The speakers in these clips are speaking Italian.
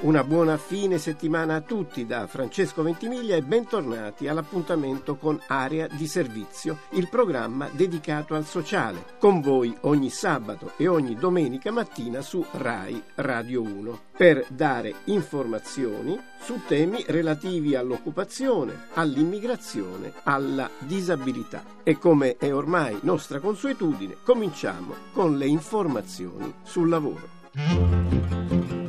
Una buona fine settimana a tutti da Francesco Ventimiglia e bentornati all'appuntamento con Area di Servizio, il programma dedicato al sociale, con voi ogni sabato e ogni domenica mattina su RAI Radio 1, per dare informazioni su temi relativi all'occupazione, all'immigrazione, alla disabilità. E come è ormai nostra consuetudine, cominciamo con le informazioni sul lavoro.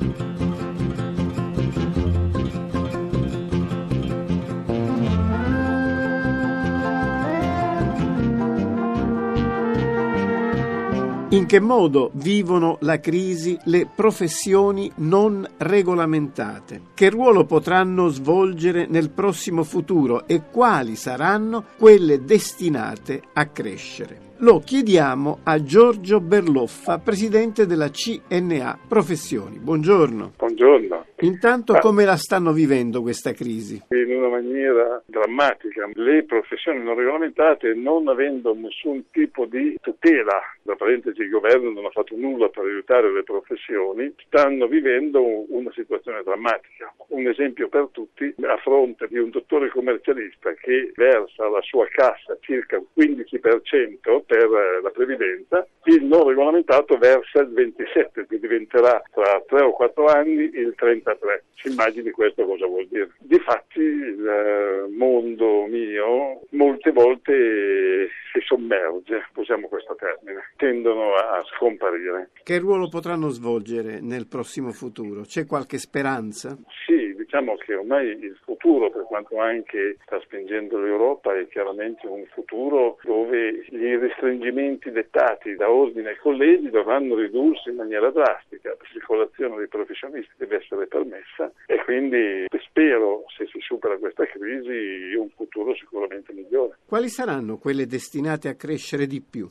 In che modo vivono la crisi le professioni non regolamentate? Che ruolo potranno svolgere nel prossimo futuro e quali saranno quelle destinate a crescere? Lo chiediamo a Giorgio Berloffa, presidente della CNA Professioni. Buongiorno. Buongiorno. Intanto come la stanno vivendo questa crisi? In una maniera drammatica. Le professioni non regolamentate, non avendo nessun tipo di tutela, da parentesi il governo non ha fatto nulla per aiutare le professioni, stanno vivendo una situazione drammatica. Un esempio per tutti, a fronte di un dottore commercialista che versa la sua cassa circa il 15% per eh, la previdenza, il non regolamentato versa il 27%, che diventerà tra 3 o 4 anni il 33%. Si immagini questo cosa vuol dire. Difatti il eh, mondo mio molte volte si sommerge, usiamo questo termine, tendono a scomparire. Che ruolo potranno svolgere nel prossimo futuro? C'è qualche speranza? Sì, diciamo che ormai il futuro, per quanto anche sta spingendo l'Europa, è chiaramente un futuro dove gli restringimenti dettati da ordine e collegi dovranno ridursi in maniera drastica. La circolazione dei professionisti deve essere permessa e quindi spero, se si supera questa crisi, un futuro sicuramente migliore. Quali saranno quelle destinate a crescere di più?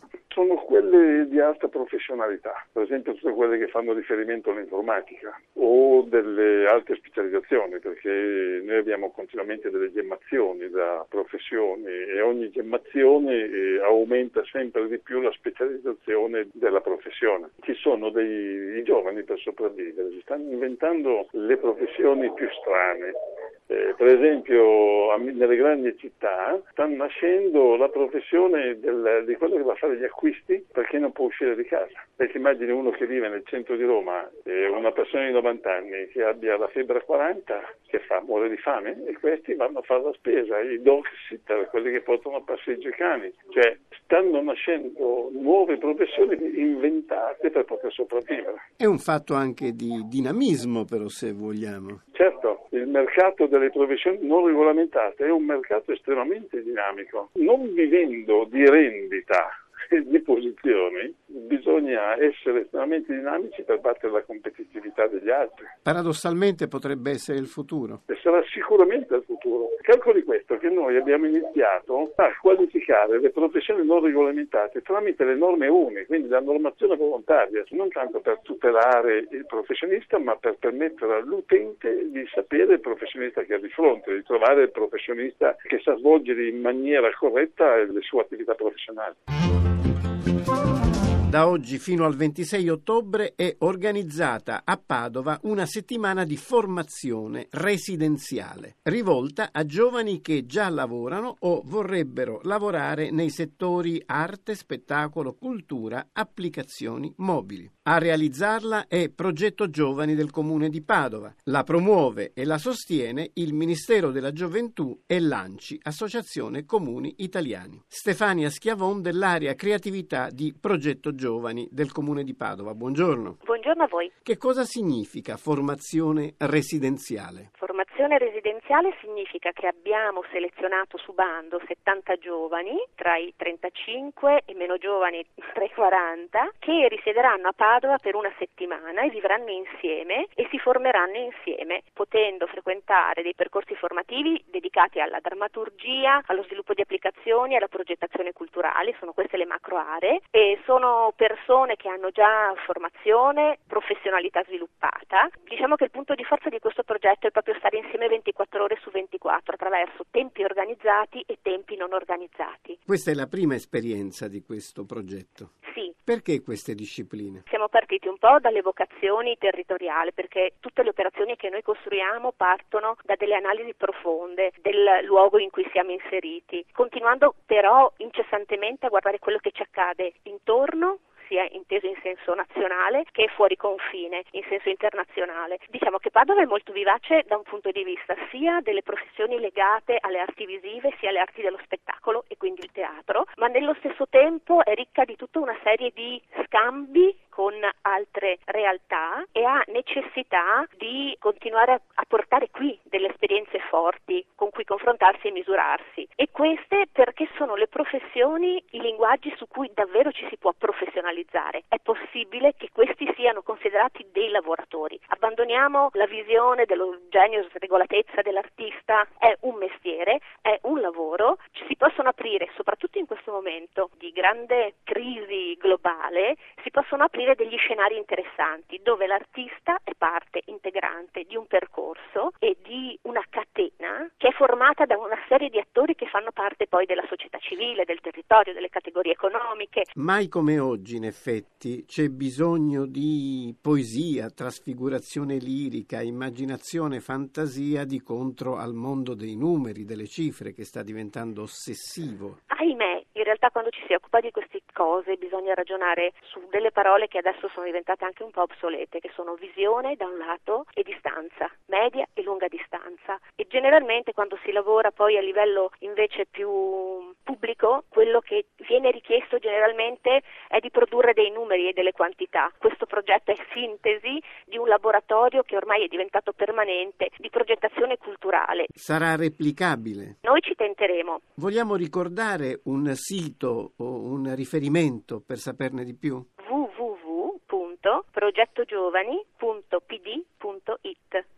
Quelle di alta professionalità, per esempio tutte quelle che fanno riferimento all'informatica o delle alte specializzazioni, perché noi abbiamo continuamente delle gemmazioni da professioni e ogni gemmazione eh, aumenta sempre di più la specializzazione della professione. Ci sono dei giovani per sopravvivere, si stanno inventando le professioni più strane. Eh, per esempio nelle grandi città sta nascendo la professione del, di quello che va a fare gli acquisti perché non può uscire di casa. Perché immagini uno che vive nel centro di Roma, eh, una persona di 90 anni che abbia la febbre a 40, che fa? Muore di fame e questi vanno a fare la spesa, i dog sitter, quelli che portano a passeggio i cani. Cioè stanno nascendo nuove professioni inventate per poter sopravvivere. È un fatto anche di dinamismo però se vogliamo. Certo, il mercato delle professioni non regolamentate è un mercato estremamente dinamico. Non vivendo di rendita di posizioni, bisogna essere estremamente dinamici per battere la competitività degli altri. Paradossalmente potrebbe essere il futuro. E sarà sicuramente il futuro. Calcoli questo, che noi abbiamo iniziato a qualificare le professioni non regolamentate tramite le norme UNI, quindi la normazione volontaria, non tanto per tutelare il professionista, ma per permettere all'utente di sapere il professionista che ha di fronte, di trovare il professionista che sa svolgere in maniera corretta le sue attività professionali. Da oggi fino al 26 ottobre è organizzata a Padova una settimana di formazione residenziale, rivolta a giovani che già lavorano o vorrebbero lavorare nei settori arte, spettacolo, cultura, applicazioni mobili. A realizzarla è Progetto Giovani del Comune di Padova. La promuove e la sostiene il Ministero della Gioventù e l'ANCI, Associazione Comuni Italiani. Stefania Schiavon dell'area creatività di Progetto Giovani del Comune di Padova. Buongiorno. Buongiorno a voi. Che cosa significa formazione residenziale? Formazione residenziale significa che abbiamo selezionato su bando 70 giovani tra i 35 e meno giovani tra i 40 che risiederanno a Padova per una settimana e vivranno insieme e si formeranno insieme potendo frequentare dei percorsi formativi dedicati alla drammaturgia, allo sviluppo di applicazioni, alla progettazione culturale, sono queste le macro aree e sono persone che hanno già formazione, professionalità sviluppata. Diciamo che il punto di forza di questo progetto è proprio stare insieme 24 ore su 24 attraverso tempi organizzati e tempi non organizzati. Questa è la prima esperienza di questo progetto. Perché queste discipline? Siamo partiti un po' dalle vocazioni territoriali perché tutte le operazioni che noi costruiamo partono da delle analisi profonde del luogo in cui siamo inseriti, continuando però incessantemente a guardare quello che ci accade intorno sia inteso in senso nazionale che fuori confine, in senso internazionale. Diciamo che Padova è molto vivace da un punto di vista sia delle professioni legate alle arti visive, sia alle arti dello spettacolo e quindi il teatro, ma nello stesso tempo è ricca di tutta una serie di scambi con altre realtà e ha necessità di continuare a, portare qui delle esperienze forti con cui confrontarsi e misurarsi. E queste perché sono le professioni, i linguaggi su cui davvero ci si può professionalizzare. È possibile che questi siano considerati dei lavoratori. Abbandoniamo la visione dello genio sregolatezza dell'artista, è un mestiere, è un lavoro, ci si possono aprire, soprattutto in questo momento di grande crisi globale, si possono aprire degli scenari interessanti dove l'artista è parte integrante di un percorso e di una catena che è formata da una serie di attori che fanno parte poi della società civile, del territorio, delle categorie economiche. Mai come oggi, in effetti, c'è bisogno di poesia, trasfigurazione lirica, immaginazione, fantasia di contro al mondo dei numeri, delle cifre che sta diventando ossessivo. Ahimè, in realtà quando ci si occupa di queste cose bisogna ragionare su delle parole che adesso sono diventate anche un po' obsolete, che sono visione da un lato e distanza, media e lunga distanza. E generalmente quando si lavora poi a livello invece più pubblico, quello che viene richiesto generalmente è di produrre dei numeri e delle quantità. Questo progetto è sintesi di un laboratorio che ormai è diventato permanente di progettazione culturale. Sarà replicabile? Noi ci tenteremo. Vogliamo ricordare un sito o un riferimento per saperne di più? www.progettogiovani.pd.it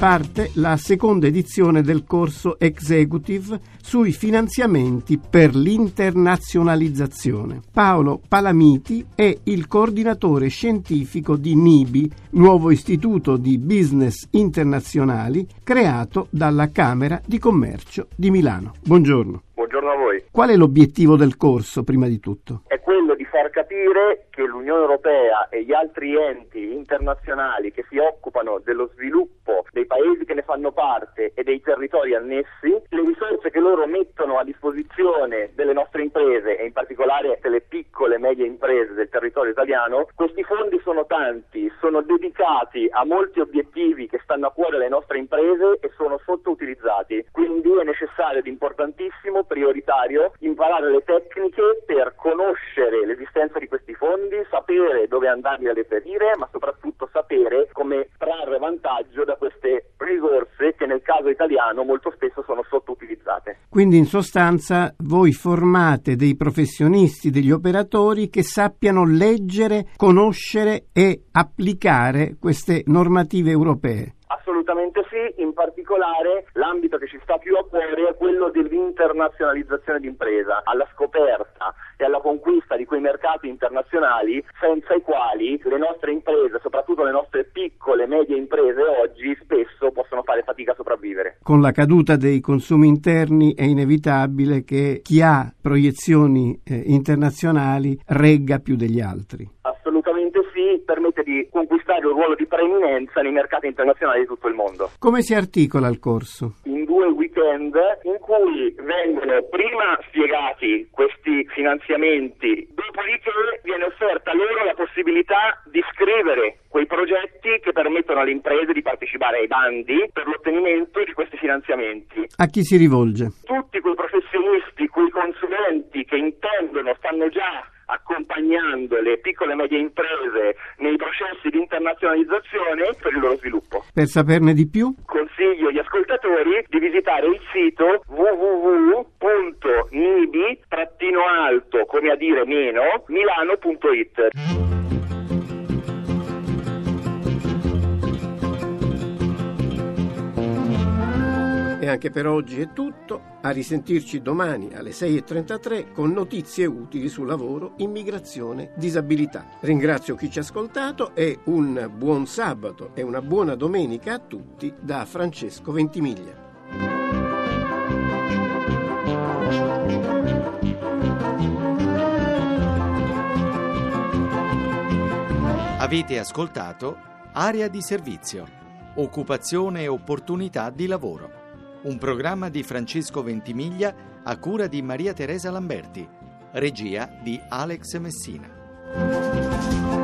parte la seconda edizione del corso Executive sui finanziamenti per l'internazionalizzazione. Paolo Palamiti è il coordinatore scientifico di NIBI, nuovo istituto di business internazionali creato dalla Camera di Commercio di Milano. Buongiorno. Buongiorno a voi. Qual è l'obiettivo del corso, prima di tutto? È quello di far capire che l'Unione Europea e gli altri enti internazionali che si occupano dello sviluppo dei paesi che ne fanno parte e dei territori annessi, le risorse che loro mettono a disposizione delle nostre imprese e in particolare delle piccole e medie imprese del territorio italiano, questi fondi sono tanti, sono dedicati a molti obiettivi che stanno a cuore alle nostre imprese e sono sottoutilizzati. Quindi è necessario ed importantissimo, prioritario, imparare le tecniche per conoscere l'esistenza di questi fondi, sapere dove andarli a reperire, ma soprattutto sapere come trarre vantaggio da queste risorse che nel caso italiano molto spesso sono sottoutilizzate. Quindi in sostanza voi formate dei professionisti, degli operatori che sappiano leggere, conoscere e applicare queste normative europee. Assolutamente sì, in particolare l'ambito che ci sta più a cuore è quello dell'internazionalizzazione d'impresa, alla scoperta e alla conquista di quei mercati internazionali senza i quali le nostre imprese, soprattutto le nostre piccole e medie imprese oggi spesso possono fare fatica a sopravvivere. Con la caduta dei consumi interni è inevitabile che chi ha proiezioni eh, internazionali regga più degli altri permette di conquistare un ruolo di preeminenza nei mercati internazionali di tutto il mondo. Come si articola il corso? In due weekend in cui vengono prima spiegati questi finanziamenti, dopodiché viene offerta loro la possibilità di scrivere quei progetti che permettono alle imprese di partecipare ai bandi per l'ottenimento di questi finanziamenti. A chi si rivolge? Tutti quei professionisti, quei consulenti che intendono, stanno già accompagnando piccole e medie imprese nei processi di internazionalizzazione per il loro sviluppo. Per saperne di più? Consiglio agli ascoltatori di visitare il sito www.nibi-alto, come a dire meno, milano.it. E anche per oggi è tutto. A risentirci domani alle 6.33 con notizie utili su lavoro, immigrazione, disabilità. Ringrazio chi ci ha ascoltato e un buon sabato e una buona domenica a tutti da Francesco Ventimiglia. Avete ascoltato Area di servizio, occupazione e opportunità di lavoro. Un programma di Francesco Ventimiglia a cura di Maria Teresa Lamberti, regia di Alex Messina.